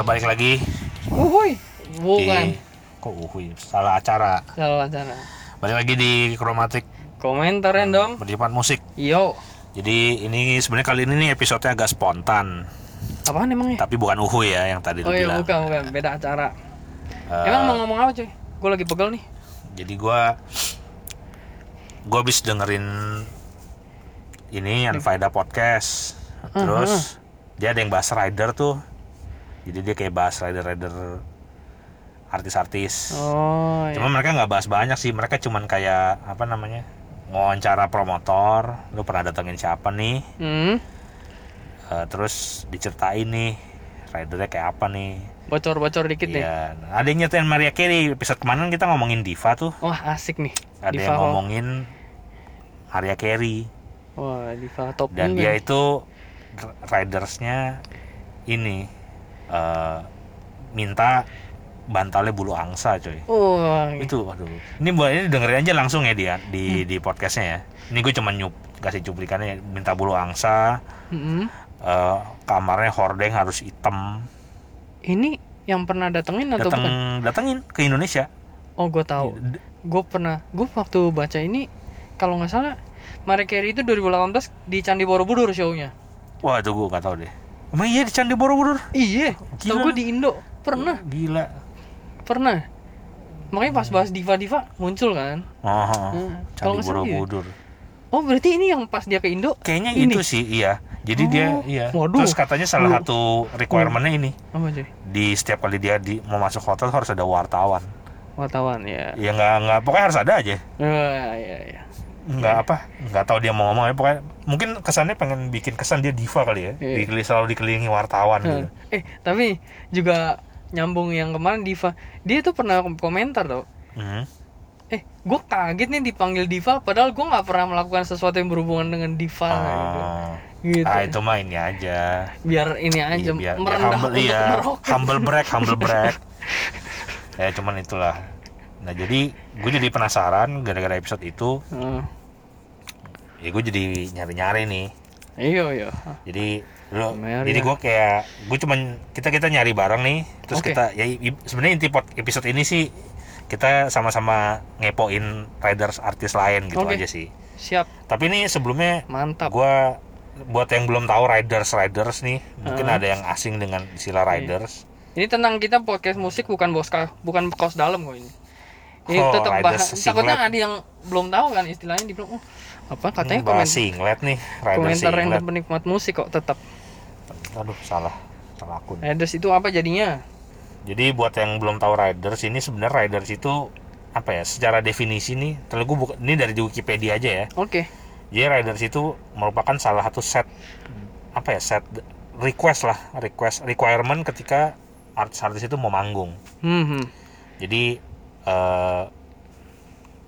Ya balik lagi Uhuy. Bukan. di kok uhuy salah acara. Salah cara. Balik lagi di Chromatic Komentar random. Berlipat Musik. Yo. Jadi ini sebenarnya kali ini nih episode-nya agak spontan, Apaan emangnya? tapi bukan uhuy ya yang tadi Oh iya bilang. bukan bukan beda acara. Eh, Emang mau ngomong apa cuy? Gue lagi pegel nih. Jadi gua gua habis dengerin ini Anfaida podcast. Terus dia ada yang bahas rider tuh. Jadi dia kayak bahas rider-rider artis-artis. Oh iya. Cuma mereka nggak bahas banyak sih, mereka cuman kayak apa namanya wawancara promotor, lu pernah datengin siapa nih, Hmm. Eh, terus diceritain nih ridernya kayak apa nih. Bocor-bocor dikit deh. Iya, ada yang nyetain Maria Carey episode kemarin kita ngomongin diva tuh, Wah asik nih. ada Diva yang ngomongin Maria Carey Wah Diva top dan dia itu r- ridersnya ini eh, minta bantalnya bulu angsa coy. Wah. itu aduh ini buat ini dengerin aja langsung ya dia Hmm. di di podcastnya ya ini gue cuma nyup kasih cuplikannya minta bulu angsa Mm-mm. eh, kamarnya hordeng harus hitam Ini yang pernah datengin atau datang bukan? datengin ke Indonesia Oh gue tahu. Gue pernah. Gue waktu baca ini kalau nggak salah Maria Carey itu 2018 di Candi Borobudur show-nya. wah itu gue gak tahu deh emang iya di Candi Borobudur Iya. Tahu gue di Indo pernah. gila Pernah. Makanya pas bahas diva-diva muncul kan. oh, Hmm, Candi kalau nggak salah iya. Borobudur Oh berarti ini yang pas dia ke Indo? kayaknya Ini? itu sih iya jadi dia Oh, iya waduh. terus katanya salah Waduh. satu requirementnya ini Apa cuy? di setiap kali dia di mau masuk hotel harus ada wartawan Wartawan ya. ya nggak nggak pokoknya harus ada aja Wah, iya iya. Nggak apa nggak tahu dia mau ngomong ya pokoknya mungkin kesannya pengen bikin kesan dia diva kali ya Iya. Dikeli- selalu dikelilingi wartawan gitu. Eh tapi juga nyambung yang kemarin diva. Dia tuh pernah komentar tau. Mhm. Eh, gue kaget nih dipanggil diva, padahal gue nggak pernah melakukan sesuatu yang berhubungan dengan diva. Oh. gitu. ah itu mah ini aja Biar ini aja Iya, biar, biar merendah humble untuk iya humble brag humble brag ya cuman itulah nah jadi gue jadi penasaran gara-gara episode itu Hmm. ya gue jadi nyari-nyari nih Iya iya. jadi lo jadi gue kayak gue cuman kita kita nyari bareng nih terus Oke. kita ya sebenarnya inti pod- episode ini sih kita sama-sama ngepoin riders artis lain gitu Oke. aja sih Siap, tapi ini sebelumnya mantap. gue buat yang belum tahu riders riders nih mungkin Heeh. ada yang asing dengan istilah Iya. riders Ini tentang kita podcast musik bukan bos bukan kos dalam kok ini. Ini Oh, tetap bahas. Takutnya ada yang belum tahu kan istilahnya dibilang oh, apa katanya Hmm, komen, bahas singlet nih riders komentar singlet random penikmat musik kok tetap. aduh salah salah akun Riders itu apa jadinya? Jadi buat yang belum tahu riders ini sebenarnya riders itu apa ya? Secara definisi nih, terlalu gue buka, ini dari di Wikipedia aja ya. Oke. Jadi riders itu merupakan salah satu set apa ya? Set request lah, request requirement ketika artis-artis itu mau manggung. Hmm, hmm. Jadi eh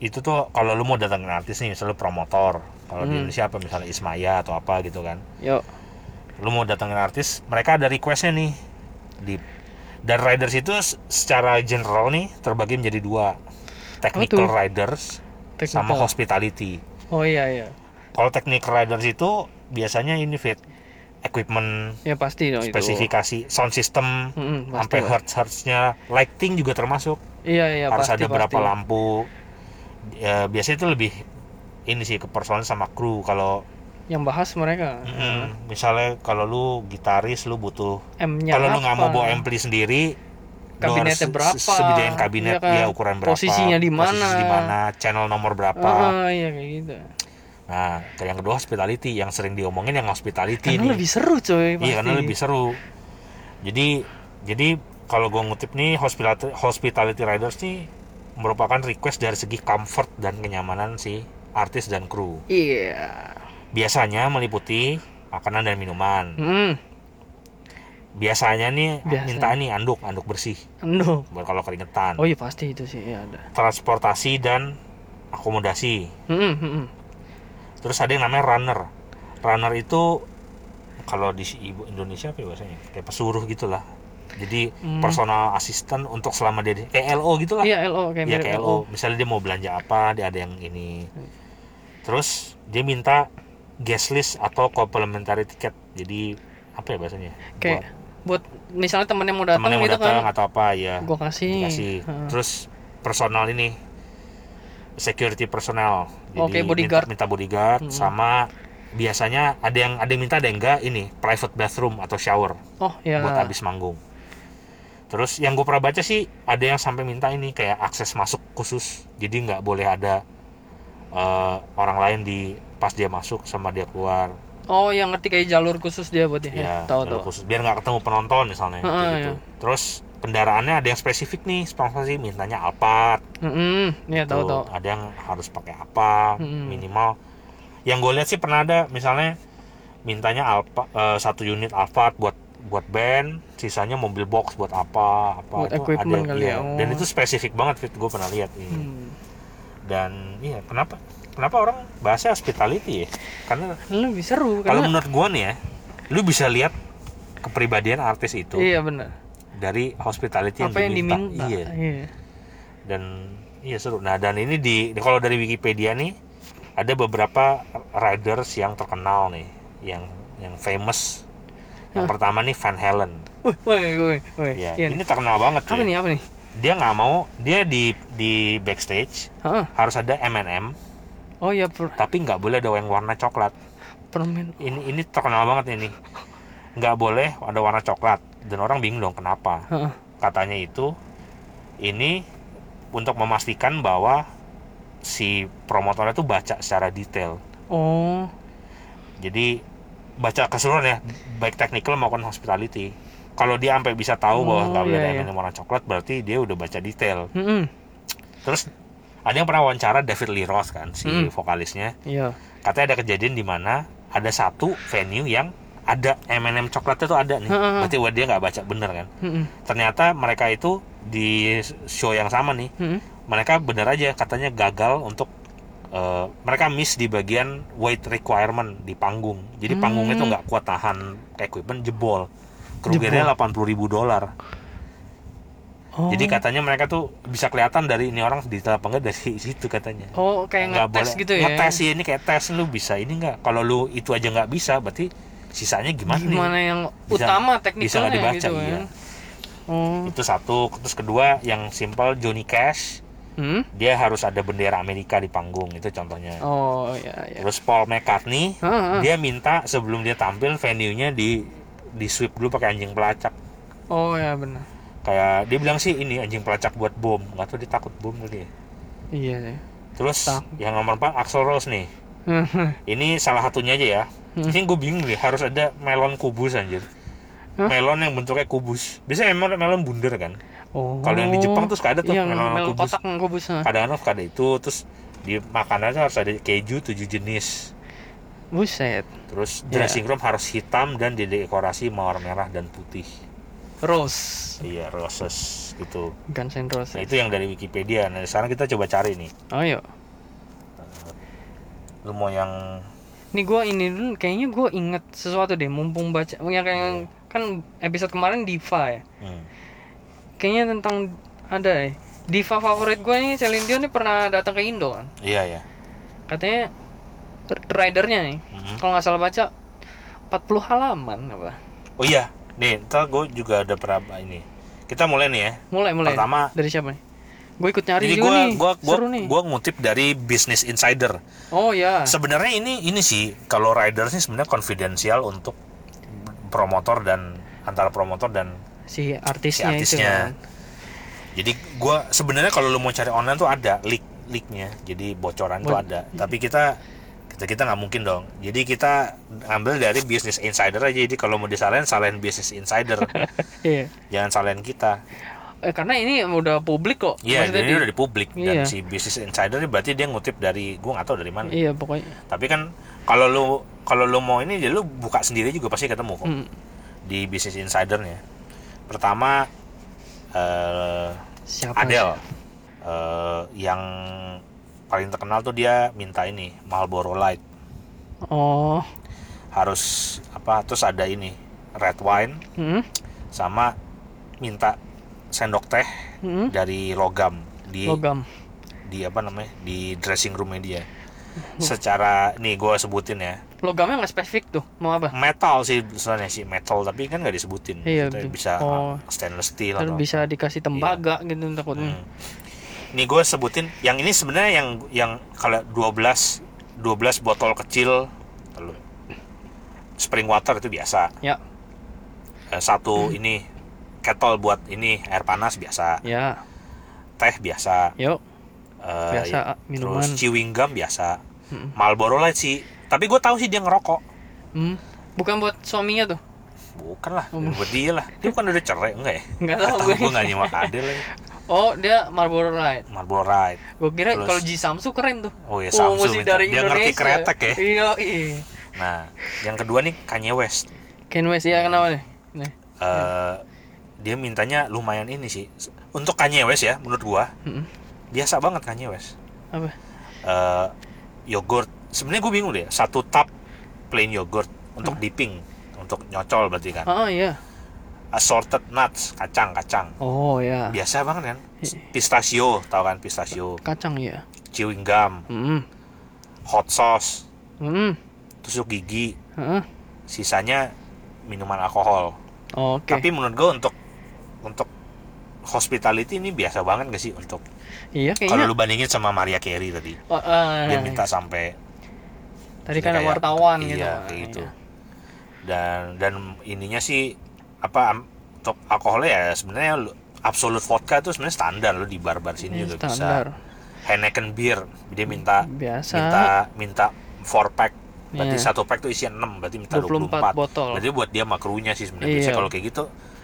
itu tuh kalau lu mau datangin artis nih, misalnya promotor, kalau di Hmm. Indonesia apa misalnya Ismaya atau apa gitu kan. Yuk. lu mau datangin artis mereka ada requestnya nih di dan riders itu secara general nih terbagi menjadi dua technical tuh? riders sama Technical. hospitality Oh iya iya. kalau technical riders itu biasanya ini fit equipment Ya pasti dong itu. spesifikasi sound system Hmm, sampai hertz hertznya lighting juga termasuk Iya iya harus pasti ada berapa pasti. lampu ya, biasanya itu lebih ini sih ke personal sama kru kalau Yang bahas mereka. mm, misalnya kalau lu gitaris lu butuh M-nya kalau lu nggak mau bawa ampli sendiri Kabinetnya berapa? se- Sediain kabinet Iya kan? ya ukuran berapa Posisinya di mana? posisi di mana channel nomor berapa Ah, iya kayak gitu. Nah yang kedua hospitality yang sering diomongin yang hospitality Karena nih lebih seru coy pasti. iya karena lebih seru jadi jadi kalau gue ngutip nih hospitality hospitality riders nih merupakan request dari segi comfort dan kenyamanan si artis dan kru Iya. biasanya meliputi makanan dan minuman Hmm. biasanya nih Biasa. minta nih anduk anduk bersih Aduh. buat kalau keringetan Oh iya pasti itu sih ya ada. transportasi dan akomodasi. Hmm, hmm, hmm. Terus ada yang namanya runner. Runner itu kalau di ibu Indonesia apa ya bahasanya? Kayak pesuruh gitulah. Jadi Hmm. personal assistant untuk selama dia di- kayak LO gitulah. Iya LO kayak mirip kayak LO. Misalnya dia mau belanja apa, dia ada yang ini. Terus dia minta guest list atau complimentary ticket. Jadi apa ya bahasanya? Kayak Buat buat misalnya temennya mau datang temennya mau gitu datang kan atau apa ya gue kasih dikasih Heeh. terus personal ini security personal Oke, Jadi bodyguard. minta, minta bodyguard Mm-mm. sama biasanya ada yang ada yang minta ada yang enggak. Ini private bathroom atau shower oh ya buat habis manggung. Terus yang gue pernah baca sih ada yang sampai minta ini kayak akses masuk khusus. Jadi nggak boleh ada eh, orang lain di pas dia masuk sama dia keluar. Oh yang ngerti kayak jalur khusus dia buat dia ya tahu jalur tahu. khusus. Biar nggak ketemu penonton misalnya kayak gitu. iya. terus kendaraannya ada yang spesifik nih sponsor sih mintanya Alphard. Mm-mm, ya tahu tahu. Ada yang harus pakai apa Mm-mm. minimal. Yang gue lihat sih pernah ada misalnya mintanya Alfa eh, satu unit Alphard buat buat band sisanya mobil box buat apa apa Buat itu equipment ada kali iya. ya, oh. dan itu spesifik banget fit gue pernah lihat ini Hmm. dan iya kenapa kenapa orang bahasnya hospitality ya? Karena lebih seru kalau karena menurut gue nih ya lu bisa lihat kepribadian artis itu. Iya benar dari hospitality yang apa yang diminta. diminta iya iya dan iya seru. Nah dan ini di kalau dari Wikipedia nih ada beberapa riders yang terkenal nih, yang yang famous. Yang Hah? pertama nih Van Halen. wih wih wih Ya, iya ini terkenal banget. apa cuy. nih apa nih Dia nggak mau dia di di backstage Hah? harus ada M&M, oh ya per tapi nggak boleh ada yang warna coklat. permen Ini ini terkenal banget ini. Nggak boleh ada warna coklat. Dan orang bingung dong kenapa. Heeh. katanya itu ini untuk memastikan bahwa si promotornya tuh baca secara detail. oh Jadi baca keseluruhan ya, baik technical maupun hospitality. Kalau dia sampai bisa tahu bahwa Oh, nggak boleh iya, ada iya. M&M warna coklat, berarti dia udah baca detail. Mm-mm. Terus ada yang pernah wawancara David Lee Roth kan, si Hmm. vokalisnya. iya Katanya ada kejadian di mana ada satu venue yang ada M&M coklatnya tuh ada nih. Heeh. Berarti wah, dia nggak baca bener kan. Mm-mm. Ternyata mereka itu di show yang sama nih Mm-mm. mereka bener aja katanya gagal untuk eh, mereka miss di bagian weight requirement di panggung jadi Hmm. panggungnya tuh nggak kuat tahan equipment jebol kerugiannya 80 ribu dolar oh jadi katanya mereka tuh bisa kelihatan dari ini orang detail apa enggak dari situ katanya oh kayak Nggak ngetes boleh- gitu ya ngetes ya ini kayak tes lu bisa ini nggak kalau lu itu aja nggak bisa berarti sisanya gimana, gimana nih yang Bisa- utama bisa teknikalnya nggak dibaca gitu iya. kan? Oh. Itu satu. Terus kedua yang simple Johnny Cash. Hmm? dia harus ada bendera Amerika di panggung itu contohnya. Oh ya ya Terus Paul McCartney dia minta sebelum dia tampil venue-nya di di sweep dulu pakai anjing pelacak. oh ya benar. Kayak dia bilang sih ini anjing pelacak buat bom. Gak tahu dia takut bom kali ya. iya sih Terus yang nomor 4 Axl Rose nih. Ini salah satunya aja ya. Hmm. Ini gue bingung nih harus ada melon kubus anjir. Hah? Melon yang bentuknya kubus. Biasanya melon melon bundar kan. oh Kalau yang di Jepang tuh suka ada tuh yang melon melon kubus. kotak kubus. Kadang-kadang suka ada itu terus di makanannya harus ada keju tujuh jenis. buset Terus Ya. dressing room harus hitam dan didekorasi mawar merah dan putih. rose Iya, roses gitu. Guns N' Roses Nah, itu yang dari Wikipedia. Nah, sekarang kita coba cari nih. ayo Lu mau yang Nih gue ini dulu kayaknya gue inget sesuatu deh mumpung baca yang kayak Iya. kan episode kemarin diva ya. hmm, Kayaknya tentang ada ya. Diva favorit gue nih Celine Dion nih pernah datang ke Indo kan. Iya, ya. Katanya ridernya nih Mhm. kalau nggak salah baca 40 halaman apa. Oh iya, nih, ntar gue juga ada pernah ini. Kita mulai nih ya. Mulai mulai. Pertama- dari siapa nih? Gue ikut nyari Jadi juga gua nih. gua gua Seru nih. gua ngutip dari Business Insider. Oh ya. Sebenarnya ini ini sih kalau riders ini sebenarnya konfidensial untuk promotor dan antara promotor dan Si si artisnya, itu artisnya. kan. Jadi gua sebenarnya kalau lu mau cari online tuh ada leak leaknya. Jadi bocoran tuh Bo- ada. Tapi kita kita kita nggak mungkin dong. Jadi kita ambil dari Business Insider aja. Jadi kalau mau disalahin salahin Business Insider. Iya. Jangan salahin kita. Eh, karena ini udah publik kok. Iya, jadi di- udah di publik dan Iya. si Business Insider ini berarti dia ngutip dari gua nggak tahu dari mana. Iya pokoknya. Tapi kan kalau lu kalau lu mau ini ya lu buka sendiri juga pasti ketemu kok Hmm. di Business Insidernya. Pertama eh Siapa? Adele eh, yang paling terkenal tuh dia minta ini Marlboro Light Oh. harus apa terus ada ini red wine Hmm. sama minta sendok teh Hmm. dari logam di Logam. di apa namanya di dressing roomnya dia secara nih gue sebutin ya Logamnya nggak spesifik tuh. Mau apa? metal sih sebenarnya sih metal tapi kan nggak disebutin Iya, betul. bisa Oh. stainless steel atau bisa dikasih tembaga gitu takutnya. Hmm. Nih gue sebutin yang ini sebenarnya yang yang kalau 12 12 botol kecil lalu spring water itu biasa. Ya. Eh, Satu ini kettle buat ini air panas biasa. Ya. Teh biasa. Yuk. Eh, Biasa, minuman. Terus chewing gum biasa. Mm. Marlboro Light sih. Tapi gue tahu sih dia ngerokok. Hmm. Bukan buat suaminya tuh. Bukan lah, Oh. buat dia lah. Dia bukan udah cerai enggak ya? Nggak Nggak tahu gue. gue nggak nyimak adil lagi. Oh, dia Marlboro Light. Marlboro Light. Gue kira kalau Ji Samsu keren tuh. Oh iya, Samsu masih minta. dari Dia ngerti Indonesia. kretek ya. Iya, iya. Nah, yang kedua nih Kanye West. Ken West ya kenapa nih? Nih. eh dia mintanya lumayan ini sih untuk Kanye West ya menurut gua Mm-mm. biasa banget Kanye West Apa? Eh yogurt sebenarnya gue bingung deh satu tub plain yogurt untuk dipping untuk nyocol berarti kan Oh iya. assorted nuts kacang kacang Oh ya. biasa banget kan pistachio tau kan pistachio Kacang ya. chewing gum Hmm. hot sauce Hmm. tusuk gigi Heeh. sisanya minuman alkohol Oke. tapi menurut gue untuk untuk hospitality ini biasa banget gak sih untuk iya Kalau lu bandingin sama Maria Carey tadi, Oh, eh, dia minta sampai tadi kan kayak- wartawan iya, gitu. kayak gitu. Dan dan ininya sih apa untuk alkoholnya ya sebenarnya lu- absolute vodka itu sebenarnya standar lu di bar-bar sini Iya, juga standar. bisa. Heineken beer dia minta Biasa. minta minta 4 pack. Berarti Iya. satu pack tuh isi 6, berarti minta 24 24. botol. Berarti buat dia sama krunya sih sebenarnya. Iya. Kalau kayak gitu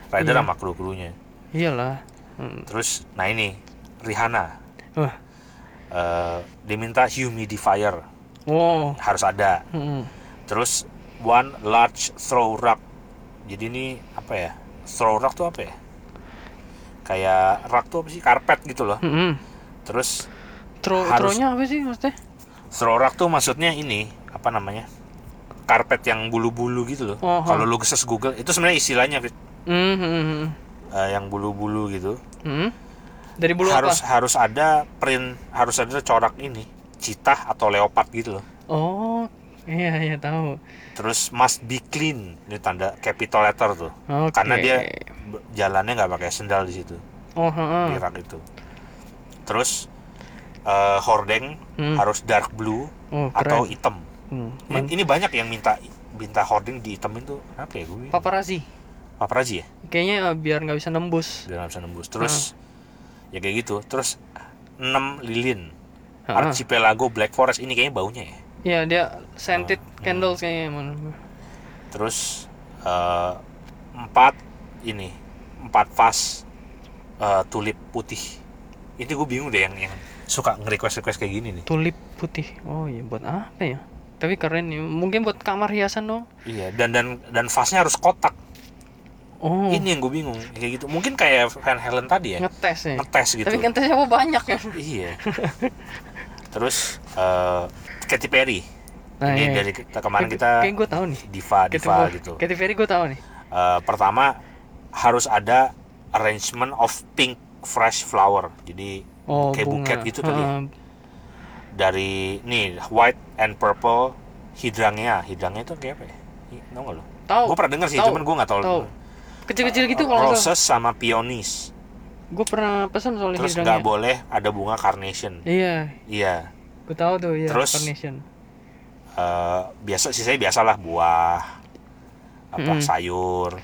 rider Iya. sama kru-krunya. Iyalah. Hmm. Terus nah ini Rihanna Wah. eh, diminta humidifier Wow. harus ada Hmm. terus one large throw rug jadi ini apa ya throw rug tuh apa ya kayak rug tuh apa sih karpet gitu loh Hmm. terus Tro Harus- tronya apa sih maksudnya? throw rug tuh maksudnya ini apa namanya karpet yang bulu-bulu gitu loh Oh, kalau lu search Google itu sebenarnya istilahnya Fit. Hmm. hmm, hmm, Eh, yang bulu-bulu gitu Hmm. Dari bulu harus apa? harus ada print harus ada corak ini citah atau leopard gitu loh Oh, iya iya tahu. terus must be clean ini tanda capital letter tuh Oke. karena dia jalannya nggak pakai sendal di situ Oh, heeh. di rak itu terus eh, hordeng Hmm. harus dark blue Oh, atau hitam Hmm. ini, banyak yang minta minta hordeng di hitamin tuh apa ya gue Paparazzi. Paparazi ya Kayaknya eh, biar nggak bisa nembus. biar nggak bisa nembus terus Hmm. ya kayak gitu terus 6 lilin Heeh. archipelago black forest ini kayaknya baunya ya Iya, dia scented Hmm. candles kayaknya emang. terus eh, empat ini empat vas eh, tulip putih ini gue bingung deh yang yang suka nge-request request kayak gini nih Tulip putih. Oh iya, buat apa ya? Tapi keren ya. Mungkin buat kamar hiasan dong. iya dan dan dan vasnya harus kotak Oh. ini yang gue bingung kayak gitu mungkin kayak Van Halen tadi ya ngetes ya. ngetes gitu Tapi kan tesnya apa banyak ya? iya terus eh Katy Perry Nah, ini iya. dari kita kemarin kita kayak gue tahu nih. diva Katy diva Perry- gitu Katy Perry gue tahu nih. Eh, pertama harus ada arrangement of pink fresh flower jadi Oh, kayak bunga. buket gitu kali ya. Dari nih white and purple hydrangea hydrangea itu kayak apa ya Ih, tau gak lo Tahu. gue pernah denger sih Tahu. cuman gue nggak tahu Tahu. Kecil-kecil gitu kalau nggak salah. roses sama peonies Gue pernah pesan soal terus nggak boleh ada bunga carnation Iya, iya gue tahu tuh ya. Terus- carnation. eh, biasa sih saya biasalah buah apa Mm. sayur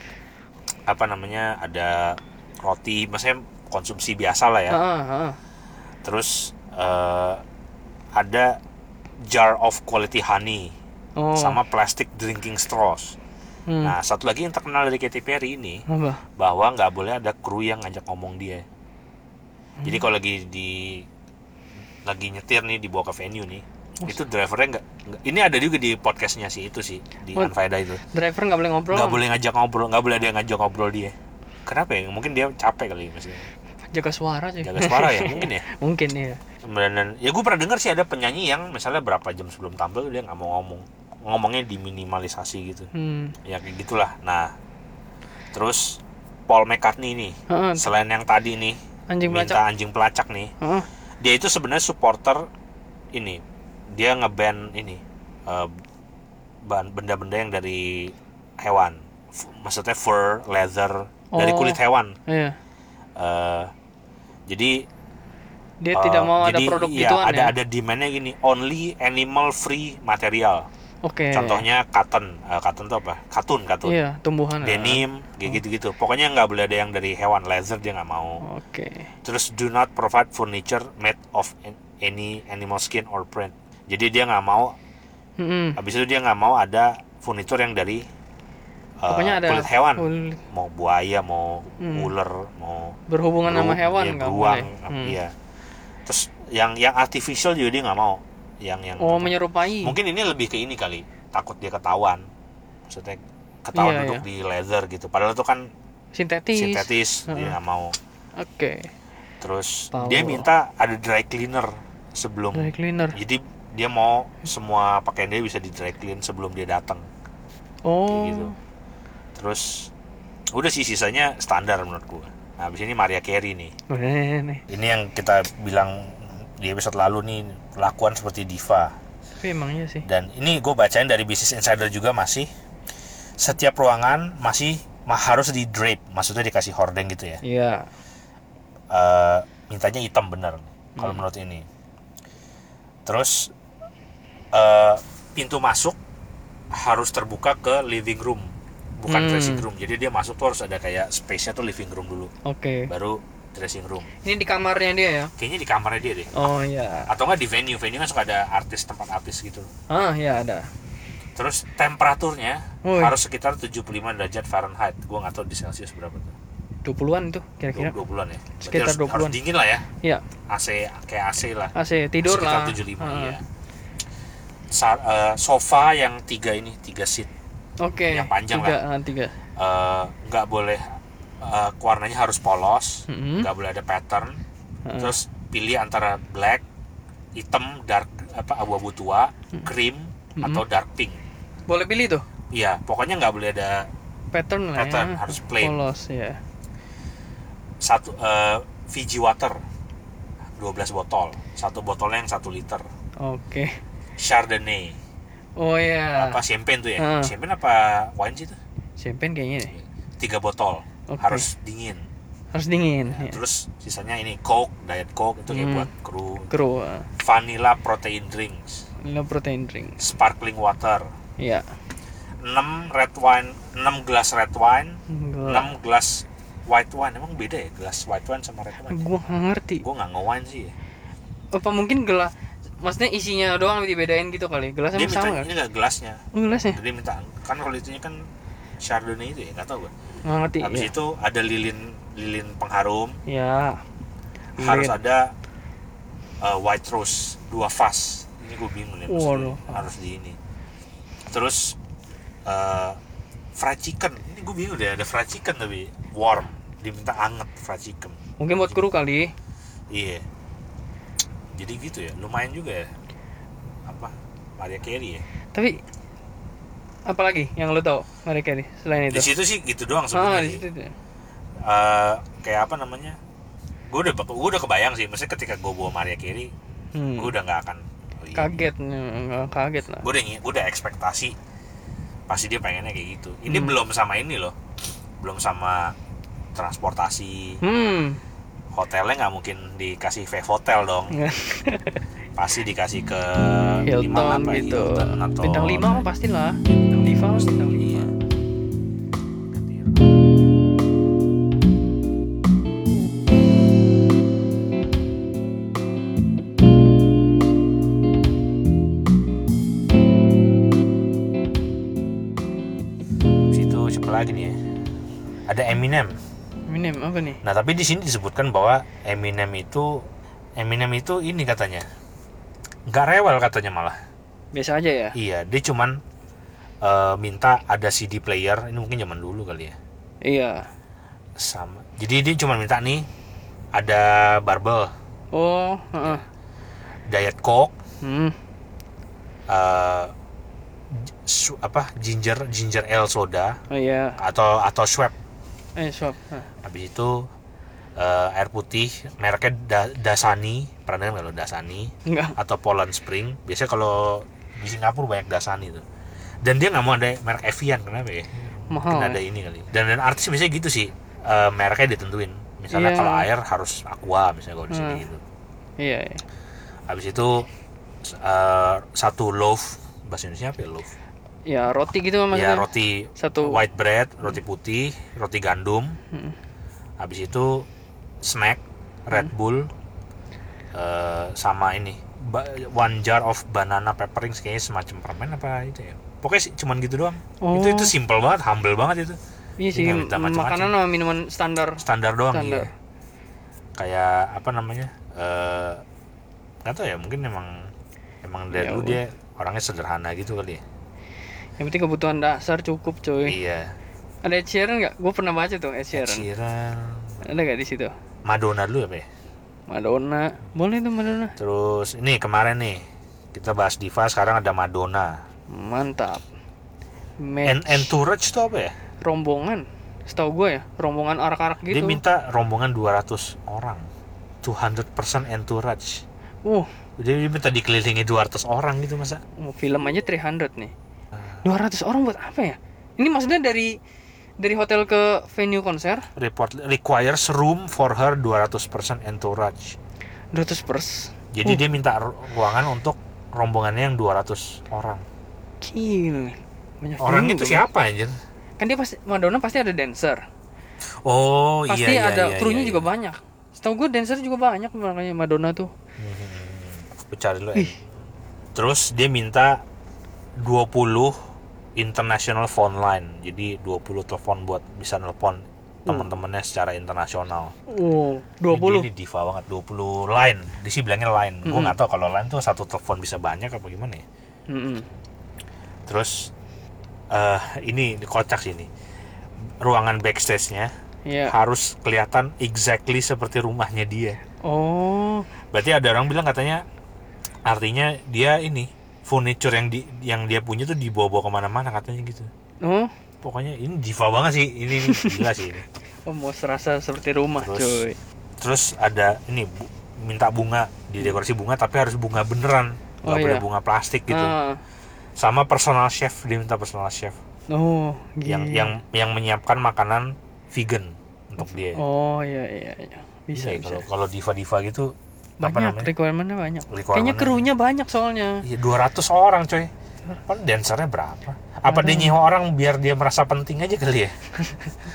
apa namanya ada roti maksudnya konsumsi biasa lah ya Heeh, heeh. terus eh, ada jar of quality honey Oh. sama plastic drinking straws Hmm. nah satu lagi yang terkenal dari Katy Perry ini Apa? bahwa nggak boleh ada kru yang ngajak ngomong dia Hmm. jadi kalau lagi di lagi nyetir nih dibawa ke venue nih itu drivernya nggak ini ada juga di podcastnya sih itu sih di Oh. Anfaida itu Driver nggak boleh ngobrol. nggak boleh ngajak ngobrol nggak boleh ada yang ngajak ngobrol dia kenapa ya mungkin dia capek kali maksudnya Jaga suara sih. jaga suara ya mungkin ya Mungkin ya. dan ya gue pernah dengar sih ada penyanyi yang misalnya berapa jam sebelum tampil dia nggak mau ngomong ngomongnya diminimalisasi gitu Hmm. ya kayak gitulah nah terus Paul McCartney nih Heeh. selain yang tadi nih Anjing minta pelacak. anjing pelacak nih Heeh. dia itu sebenarnya supporter ini dia ngeban ini eh, ban- benda-benda yang dari hewan F- maksudnya fur leather dari Oh. kulit hewan Iya. Eh, jadi Dia eh, tidak mau ada jadi, produk iya, gituan ada ya. ada demandnya gini only animal free material Oke. contohnya cotton Eh, cotton itu apa katun katun Iya, tumbuhan. ya. denim kayak gitu-gitu pokoknya nggak boleh ada yang dari hewan leather dia nggak mau Oke. terus do not provide furniture made of an- any animal skin or print jadi dia nggak mau Mm-mm. habis itu dia nggak mau ada furnitur yang dari uh, Pokoknya ada kulit hewan kulit mau buaya mau Hmm. ular mau berhubungan sama hewan ya, nggak boleh. Hmm. iya terus yang yang artificial juga dia nggak mau yang yang Oh, menyerupai. mungkin ini lebih ke ini kali takut dia ketahuan maksudnya ketahuan Iya, duduk iya. di leather gitu padahal itu kan sintetis. sintetis dia Heeh. nggak mau Oke. terus Tahu. dia minta ada dry cleaner sebelum Dry cleaner. jadi dia mau semua pakaian dia bisa di dry clean sebelum dia datang Oh. gitu. terus udah sih sisanya standar menurut gua nah abis ini Maria Carey nih. ini yang kita bilang di episode lalu nih perlakuan seperti diva Tapi emang iya sih. dan ini gue bacain dari Business Insider juga masih setiap ruangan masih ma- harus di drape maksudnya dikasih hordeng gitu ya Iya. Eh, mintanya hitam bener kalau Hmm. menurut ini terus eh, pintu masuk harus terbuka ke living room bukan Hmm. dressing room jadi dia masuk tuh harus ada kayak space nya tuh living room dulu Oke. baru dressing room Ini di kamarnya dia ya. kayaknya di kamarnya dia deh Oh iya. atau enggak di venue venue kan suka ada artis tempat artis gitu Ah, iya ada. terus temperaturnya Woi. harus sekitar 75 derajat Fahrenheit gua nggak tahu di Celsius berapa tuh 20-an itu kira-kira. 20-an ya Berarti Sekitar harus, 20-an. harus dingin lah ya Iya. AC kayak AC lah AC tidur sekitar lah. 75 Ah. iya Sa- eh, sofa yang tiga ini tiga seat Oke. Yang panjang tiga, ah, tiga. Eh, nggak boleh eh, warnanya harus polos nggak boleh ada pattern Ah. terus pilih antara black hitam dark apa abu-abu tua cream Mm-mm. atau dark pink Boleh pilih tuh iya pokoknya nggak boleh ada pattern lah Pattern, ya. harus plain. Polos ya. satu eh, Fiji water 12 botol satu botolnya yang satu liter Oke. Chardonnay Oh ya. apa champagne tuh ya Ah. champagne apa wine sih tuh Champagne kayaknya deh. tiga botol Oke. harus dingin Harus dingin. Ya, ya. terus sisanya ini coke diet coke itu Hmm. buat kru Kru. ah. vanilla protein drinks Ini protein drink. sparkling water Iya. 6 red wine 6 gelas red wine. 6 gelas white wine emang beda ya gelas white wine sama red wine Gua nggak ngerti. gue nggak nge-wine sih ya. Apa mungkin gelas maksudnya isinya doang dibedain gitu kali. Gelasnya dia minta sama kan? ini nggak gelasnya Oh, gelasnya? jadi minta kan kalau itunya kan chardonnay itu ya nggak tahu gue ngerti. habis ya. itu ada lilin lilin pengharum Ya. harus ada uh, white rose dua vas ini gue bingung nih maksudnya Waduh. harus di ini terus uh, fried chicken ini gue bingung deh ada fried chicken tapi warm diminta anget fried chicken Mungkin buat kru kali. iya jadi gitu ya lumayan juga ya apa Maria Carey ya Tapi apalagi yang lo tau Maria Carey selain itu? di situ sih gitu doang Ah, sebenarnya di sih. situ. Eh, kayak apa namanya gue udah gue udah kebayang sih maksudnya ketika gue bawa Maria Carey Hmm. gue udah nggak akan oh Kaget, nggak kaget lah. gue udah gue udah ekspektasi pasti dia pengennya kayak gitu ini Hmm. belum sama ini loh belum sama transportasi Hmm. hotelnya nggak mungkin dikasih Vive Hotel dong pasti dikasih ke Hilton lima apa, gitu. Hilton atau Bintang 5 mah pastilah. Bintang Diva mah bintang 5. Iya. lagi nih ya ada Eminem Eminem apa nih? Nah tapi di sini disebutkan bahwa Eminem itu Eminem itu ini katanya nggak rewel katanya malah. Biasa aja ya. Iya dia cuman eh, minta ada CD player ini mungkin zaman dulu kali ya Iya. sama. Jadi dia cuman minta nih ada barbel, Oh, heeh. diet coke, Hmm. eh, su- apa ginger ginger ale soda Oh iya. atau atau Schweppes. Eh, swap. Hah. Habis itu eh, air putih mereknya Da- Dasani. Pernah dengar nggak lo Dasani? Enggak atau Poland Spring. Biasanya kalau di Singapura banyak Dasani tuh. Dan dia nggak mau ada merek Evian kenapa ya? Mahal. Mungkin ada ya. ini kali. Dan, dan artis biasanya gitu sih. Eh, mereknya ditentuin. Misalnya Iya. kalau air harus Aqua misalnya kalau di sini Hmm. gitu. Iya iya. Habis itu eh, satu loaf. Bahasa Indonesia apa ya loaf? Ya roti gitu kan ya maksudnya. roti satu. white bread roti putih roti gandum. Hmm. habis itu snack Red Bull eh, sama ini one jar of banana pepperings kayaknya semacam permen apa itu ya. Pokoknya sih cuman gitu doang. Oh. itu itu simple banget humble banget itu. Iya sih makanan sama minuman standar. Standar doang Standar. iya. Kayak apa namanya eh nggak tahu ya mungkin emang emang dari Ya dulu dia orangnya sederhana gitu kali ya. Yang penting kebutuhan dasar cukup cuy iya. Ada Ed Sheeran nggak? Gue pernah baca tuh Ed Ed Sheeran Sheeran. Ada nggak di situ Madonna dulu ya Madonna. Boleh tuh Madonna. Terus ini kemarin nih kita bahas diva sekarang ada Madonna. Mantap. En Match. entourage itu apa ya? Rombongan. Setahu gue ya rombongan arak-arak gitu. dia minta rombongan 200 orang. 200% entourage. Uh. Dia minta dikelilingi 200 orang gitu masa? Mau film aja 300 nih. Ah. 200 orang buat apa ya? Ini maksudnya dari dari hotel ke venue konser report requires room for her 200% entourage 200 pers jadi Uh. dia minta ru- ruangan untuk rombongannya yang 200 orang gila banyak orang juga. itu siapa anjir kan dia pasti Madonna pasti ada dancer oh pasti iya iya ada iya, krunya iya, juga iya. banyak setahu gue dancer juga banyak makanya Madonna tuh Hmm, aku cari ya. Ih. terus dia minta 20 international phone line jadi 20 telepon buat bisa nelpon teman-temannya secara internasional oh Ini 20 Ini diva banget 20 line. Di sini bilangnya line. Gue Mm-mm. nggak tahu kalau line tuh satu telepon bisa banyak apa gimana ya. Mm-mm. Terus eh ini kocak sih ini. Ruangan backstage-nya Iya. harus kelihatan exactly seperti rumahnya dia. Oh, Berarti ada orang bilang katanya artinya dia ini furniture yang di yang dia punya tuh dibawa-bawa ke mana-mana katanya gitu. oh, Pokoknya ini diva banget sih. Ini, ini gila sih ini. oh mau serasa seperti rumah, Terus, cuy. Terus ada ini bu- minta bunga di dekorasi bunga tapi harus bunga beneran nggak Oh, boleh iya. bunga plastik gitu Ah, sama personal chef dia minta personal chef oh, yang gila. yang yang menyiapkan makanan vegan untuk dia Oh, iya iya iya. Bisa, Iya, bisa. kalau kalau diva diva gitu banyak requirement-nya banyak. Requirement-nya. Kayaknya krunya banyak soalnya. Iya 200 orang coy Padahal dancernya berapa? Apa dia nyewa orang biar dia merasa penting aja kali ya?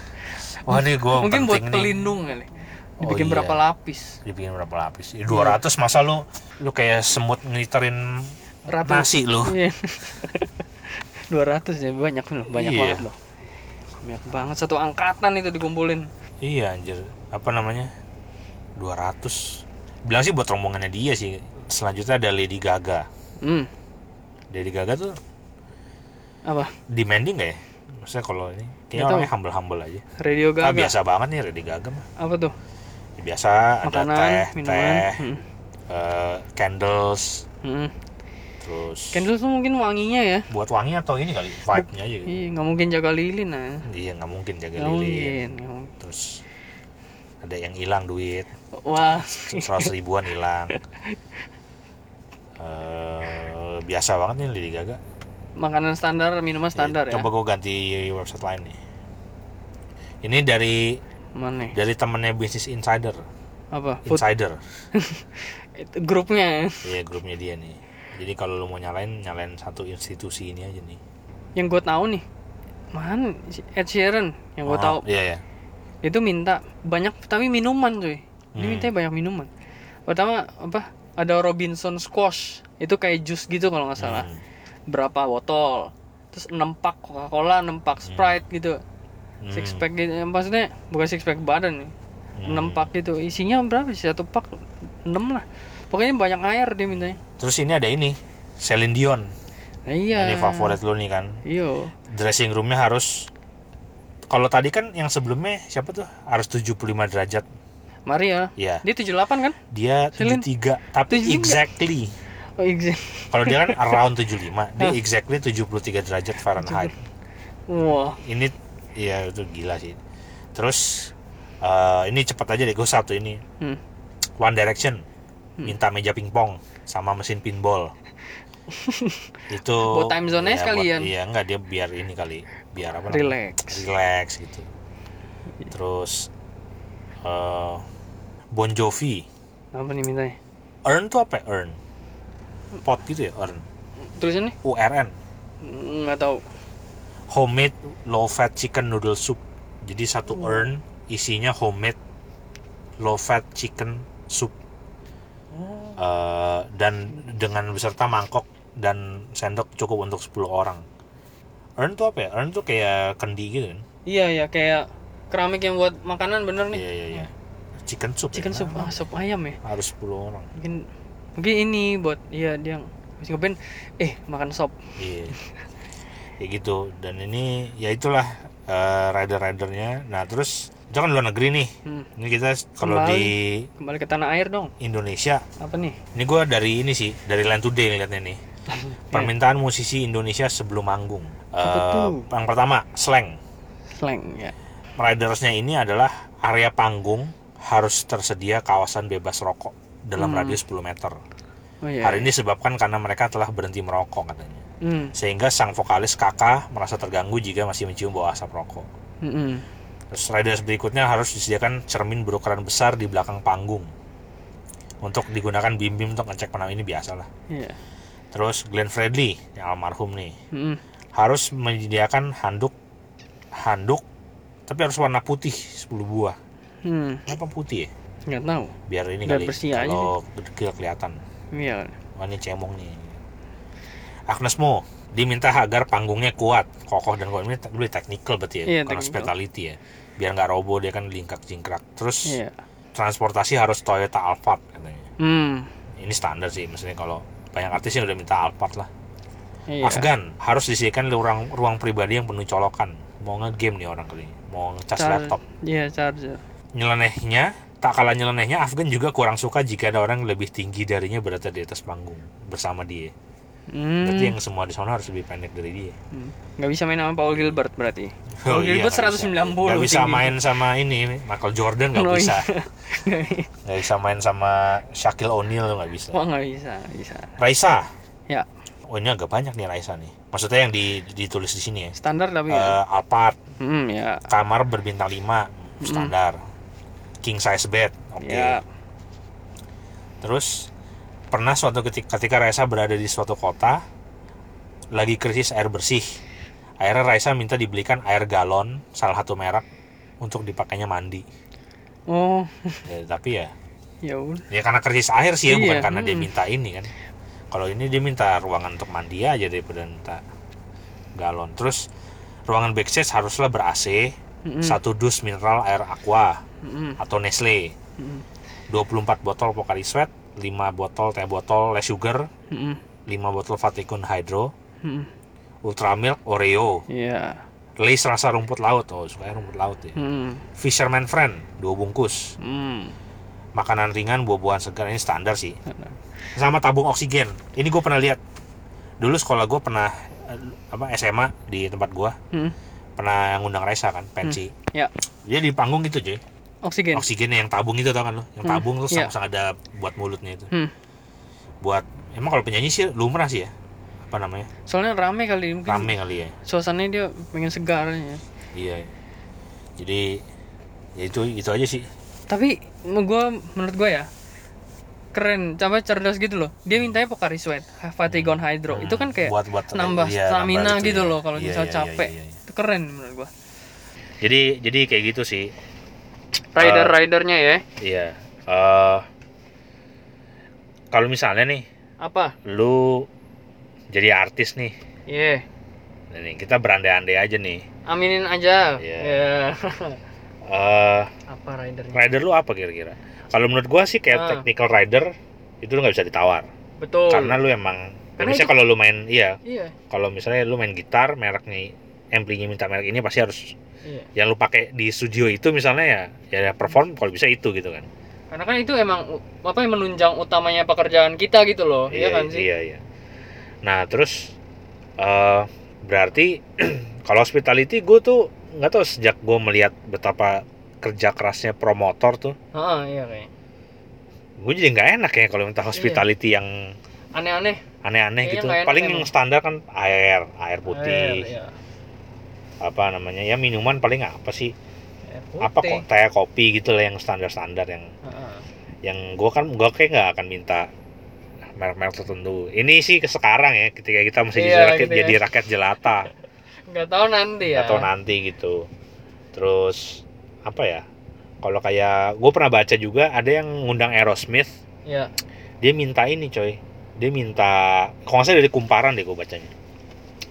Wah ini gue Mungkin buat nih. pelindung kali. Oh, Dibikin iya. berapa lapis? Dibikin berapa lapis? Ya, 200 masa lu lu kayak semut ngiterin Ratu. nasi lu. Iya. 200 ya banyak loh, banyak Iya. banget loh. Banyak banget satu angkatan itu dikumpulin. Iya anjir. Apa namanya? 200. Bilang sih buat rombongannya dia sih. Selanjutnya ada Lady Gaga. Hmm. Lady Gaga tuh Apa? demanding gak ya? Maksudnya kalau ini kayaknya tahu. orangnya humble-humble aja. Radio Ah, Gaga. biasa banget nih Lady Gaga mah. Apa tuh? Ya, biasa Makanan, ada teh, minuman. teh, Hmm. eh, candles, Hmm. terus Candle tuh mungkin wanginya ya. buat wangi atau ini kali vibe-nya aja. gitu. Iya, nggak mungkin jaga lilin nah. Iya nggak mungkin jaga Nggak lilin. mungkin. Terus ada yang hilang duit, Wah, seratus ribuan hilang. Eh, biasa banget nih Lady Gaga. makanan standar, minuman standar ya. Coba gue ganti website lain nih. Ini dari Mana dari temennya Business Insider. Apa? Insider. itu grupnya ya. Iya grupnya dia nih. Jadi kalau lu mau nyalain, nyalain satu institusi ini aja nih. Yang gue tahu nih. Man, Ed Sheeran yang gue Oh, tahu. Iya ya. Itu minta banyak tapi minuman cuy. Dia Hmm. minta banyak minuman. Pertama apa? Ada Robinson Squash. Itu kayak jus gitu kalau nggak salah. Hmm. Berapa botol? Terus 6 pak Coca-Cola, 6 pak Sprite gitu. Hmm. Six pack gitu. Maksudnya bukan six pack badan nih. Hmm. 6 pak gitu. Isinya berapa sih? Satu pak 6 lah. Pokoknya banyak air dia mintanya. Terus ini ada ini, Celine Dion. Nah, iya. Ini favorit lu nih kan. Iya. Dressing roomnya harus kalau tadi kan yang sebelumnya siapa tuh harus 75 derajat. Maria. Iya. Dia 78 kan? Dia Celine. 73 tapi 73. exactly. Oh, exact. Kalau dia kan around 75, dia Hah. exactly 73 derajat Fahrenheit. Wah. Ini iya itu gila sih. Terus Eh, ini cepat aja deh gue satu ini Hmm. One Direction minta meja pingpong sama mesin pinball itu Buat time zone-nya ya, sekalian. buat- iya enggak dia biar ini kali biar apa? Relax. relax gitu terus eh Bon Jovi Apa nih mintanya? earn tuh apa ya? earn pot gitu ya earn Tulisannya? URN Nggak tahu. homemade low fat chicken noodle soup jadi satu earn isinya homemade low fat chicken soup Eh, dan dengan beserta mangkok dan sendok cukup untuk 10 orang earn tuh apa ya earn tuh kayak kendi gitu kan Iya ya kayak keramik yang buat makanan bener nih. iya iya iya chicken soup ya? Chicken soup, ah, sup ayam ya. harus 10 orang Mungkin mungkin ini buat iya dia masih ngepen eh makan sop. iya kayak gitu dan ini ya itulah eh, rider-ridernya nah terus itu kan luar negeri nih Hmm. ini kita kalau Kembali. di Kembali ke tanah air dong. Indonesia Apa nih? ini gue dari ini sih dari Land Today ngeliatnya nih permintaan musisi Indonesia sebelum manggung tuh? yang pertama slang Slang ya. ridersnya ini adalah area panggung harus tersedia kawasan bebas rokok dalam Hmm. radius 10 meter Oh iya. hal ini disebabkan karena mereka telah berhenti merokok katanya Hmm. sehingga sang vokalis kakak merasa terganggu jika masih mencium bau asap rokok Mm-mm. Terus riders berikutnya harus disediakan cermin berukuran besar di belakang panggung untuk digunakan bim-bim untuk ngecek penam ini biasa lah. Terus Glenn Fredly yang almarhum nih Mm-mm. harus menyediakan handuk handuk tapi harus warna putih 10 buah. Hmm. Kenapa putih ya? Nggak tahu. Biar ini Biar kali bersih aja kalau tidak kelihatan. Iya. Wah ini cemong nih. Agnes Mo diminta agar panggungnya kuat, kokoh dan kuat. Ini lebih technical berarti ya, bukan technical. hospitality ya. Biar nggak roboh dia kan lingkak jingkrak. Terus Iya. transportasi harus Toyota Alphard katanya. Hmm. Ini standar sih, maksudnya kalau banyak artis yang udah minta Alphard lah. Iya. Afgan harus disediakan ruang ruang pribadi yang penuh colokan. Mau nge-game nih orang kali, mau ngecas Char- laptop. Iya, charger. Nyelenehnya, tak kalah nyelenehnya Afgan juga kurang suka jika ada orang yang lebih tinggi darinya berada di atas panggung bersama dia. Hmm. Berarti yang semua di sana harus lebih pendek dari dia. Hmm. Nggak bisa main sama Paul Gilbert berarti. Paul Oh iya, Gilbert bisa. 190. Nggak bisa tinggi. main sama ini, Michael Jordan nggak Oh, bisa. iya. Nggak bisa main sama Shaquille O'Neal nggak bisa. Wah nggak bisa, nggak bisa. Raisa, Ya, oh ini agak banyak nih Raisa nih. Maksudnya yang di, ditulis di sini ya. standar tapi Eh, ya. Alphard, Hmm, ya. kamar berbintang 5 standar. King size bed, oke. Ya. Terus pernah suatu ketika, ketika Raisa berada di suatu kota lagi krisis air bersih. Akhirnya Raisa minta dibelikan air galon salah satu merek untuk dipakainya mandi. Oh, Ya, tapi ya ya ya karena krisis air sih ya Iya, bukan karena dia hmm. minta ini kan. Kalau ini dia minta ruangan untuk mandi aja daripada minta galon. Terus ruangan backstage haruslah ber AC, Mm-mm. satu dus mineral air aqua Mm-mm. atau Nestle. Mm-mm. 24 botol Pocari Sweat, 5 botol teh botol less sugar, Mm-mm. 5 botol Vaticun Hydro, Mm-mm. Ultra Milk Oreo, Iya. Lays rasa rumput laut, oh suka rumput laut ya. Hmm. Fisherman Friend, 2 bungkus. Hmm. Makanan ringan, buah-buahan segar ini standar sih. Sama tabung oksigen. Ini gue pernah lihat. Dulu sekolah gue pernah apa SMA di tempat gue Hmm. pernah ngundang Raisa kan pensi. Ya. Dia di panggung gitu cuy. Oksigen. Oksigennya yang tabung itu tau kan lo? Yang Hmm, tabung terus iya. sama ada buat mulutnya itu. Hmm. Buat emang kalau penyanyi sih lumrah sih ya. Apa namanya? Soalnya rame kali mungkin. Rame kali ya. Suasananya dia pengen segar ya. Iya. Jadi ya itu itu aja sih. Tapi gua menurut gua ya keren, coba cerdas gitu loh. Dia mintanya Pocari Sweat, Vatigon Hydro. Itu kan kayak buat buat nambah iya, stamina nambah gitu ya. loh kalau Iya, misal iya, capek. iya, iya, iya. Itu keren menurut gua. Jadi jadi kayak gitu sih. Rider-ridernya ya. Iya. eh kalau misalnya nih Apa? lu jadi artis nih. Iya. Nah, nih kita berandai-andai aja nih. Aminin aja. Iya. Iya. eh Apa ridernya? rider lu apa kira-kira? Kalau menurut gua sih kayak Ah. technical rider itu lu nggak bisa ditawar. Betul. Karena lu emang Karena misalnya kalau lu main iya, Iya. kalau misalnya lu main gitar merek nih amplinya minta merek ini pasti harus Iya. yang lu pakai di studio itu misalnya ya ya perform kalau bisa itu gitu kan Karena kan itu emang apa yang menunjang utamanya pekerjaan kita gitu loh. Iya, kan sih? iya iya nah terus eh berarti kalau hospitality gue tuh nggak tahu sejak gue melihat betapa kerja kerasnya promotor tuh Heeh, iya kayak gue jadi nggak enak ya kalau minta hospitality yang aneh-aneh aneh-aneh Iya, gitu paling yang standar kan air air putih Air, iya. Apa namanya ya minuman paling apa sih? Apa putih. kok teh kopi gitu lah yang standar standar yang Heeh. yang gue kan gue kayak nggak akan minta merek-merek tertentu. Ini sih ke sekarang ya ketika kita masih jadi, Iya, rakyat, gitu ya. jadi rakyat jelata. Nggak tahu nanti ya. Atau nanti gitu. Terus apa ya kalau kayak gue pernah baca juga ada yang ngundang Aerosmith. Ya dia minta ini coy. Dia minta kalau nggak salah dari kumparan deh gue bacanya.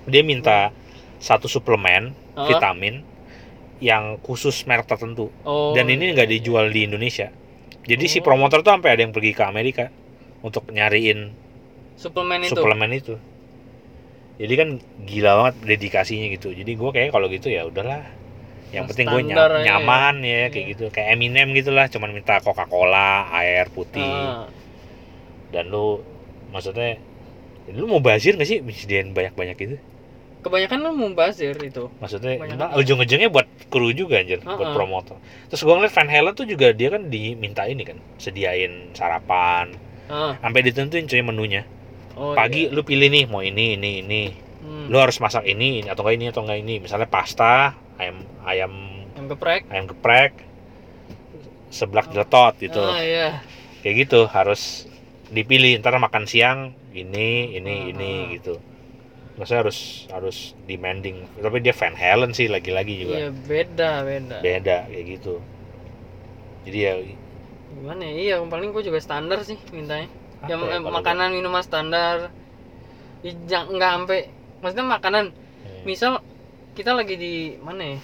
Dia minta satu suplemen Hah? vitamin yang khusus merek tertentu. Oh. Dan ini nggak dijual di Indonesia. Jadi si Oh. promotor tuh sampai ada yang pergi ke Amerika untuk nyariin suplemen itu? suplemen itu. Jadi kan gila banget dedikasinya gitu. Jadi gue kayak kalau gitu ya udahlah. Yang Yang penting gue aja ya. nyaman ya, kayak Iya. gitu. Kayak Eminem gitulah cuman minta Coca Cola air putih. Ah, dan lu maksudnya lu mau bazir nggak sih? Disediain banyak banyak gitu kebanyakan lu membazir itu. Maksudnya nah, ujung-ujungnya buat kru juga anjir buat Heeh. promotor. Terus gue ngeliat Van Halen tuh juga dia kan diminta ini kan sediain sarapan. Ah sampai ditentuin cuy menunya. Oh, pagi iya. lu pilih nih mau ini ini ini. Hmm. lu harus masak ini, ini atau enggak ini atau enggak ini. Misalnya pasta ayam ayam yang geprek. ayam geprek seblak jeletot gitu. Ah iya. Kayak gitu harus dipilih. Ntar makan siang ini ini Hmm, ini hmm. gitu maksudnya harus harus demanding. Tapi dia Van Halen sih lagi-lagi juga. Iya beda beda. Beda kayak gitu. Jadi ya gimana ya? Iya paling gua juga standar sih mintanya. Apa yang ya makanan minuman standar. Jang- nggak sampai maksudnya makanan. Hmm. misal kita lagi di mana ya?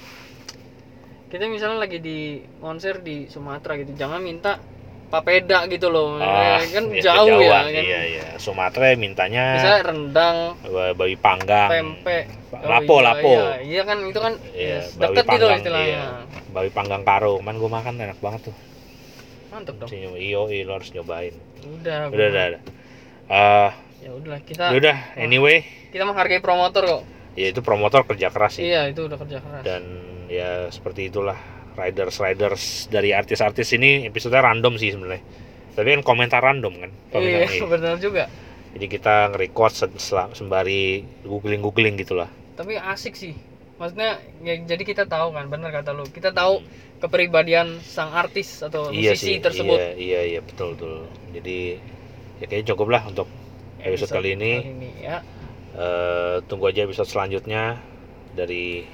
Kita misalnya lagi di konser di Sumatera gitu jangan minta papeda gitu loh. Ah, Eh, kan ya, jauh ya kejauhan, kan? Iya iya. Sumatera mintanya misalnya rendang ba- babi panggang. tempe lapo Oh, iya, lapo. iya, iya kan itu kan Iya, ya, deket gitu istilahnya. iya. babi panggang karo. Man gue makan enak banget tuh. Mantep dong. Iyo iyo lo harus nyobain. Udah udah udah udah. Eh, ya udah kita ya udah. anyway. kita menghargai promotor kok. Ya itu promotor kerja keras sih. Iya itu udah kerja keras. Dan ya seperti itulah riders riders dari artis-artis ini episode random sih sebenarnya. Tapi kan komentar random kan iya komentarnya. benar juga. Jadi kita nge-record sembari googling googling gitulah tapi asik sih. Maksudnya ya, jadi kita tahu kan benar kata lu. Kita tahu kepribadian sang artis atau iya musisi sih tersebut. iya iya iya betul betul. Jadi ya kayaknya cukup lah untuk episode kali ini. ya. Eh, tunggu aja episode selanjutnya dari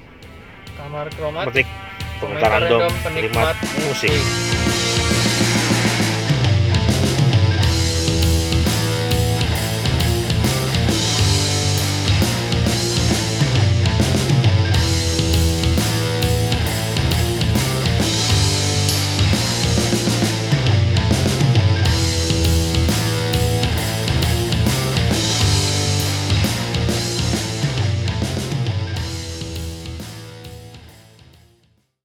kamar kromat random penikmat penikmat musik.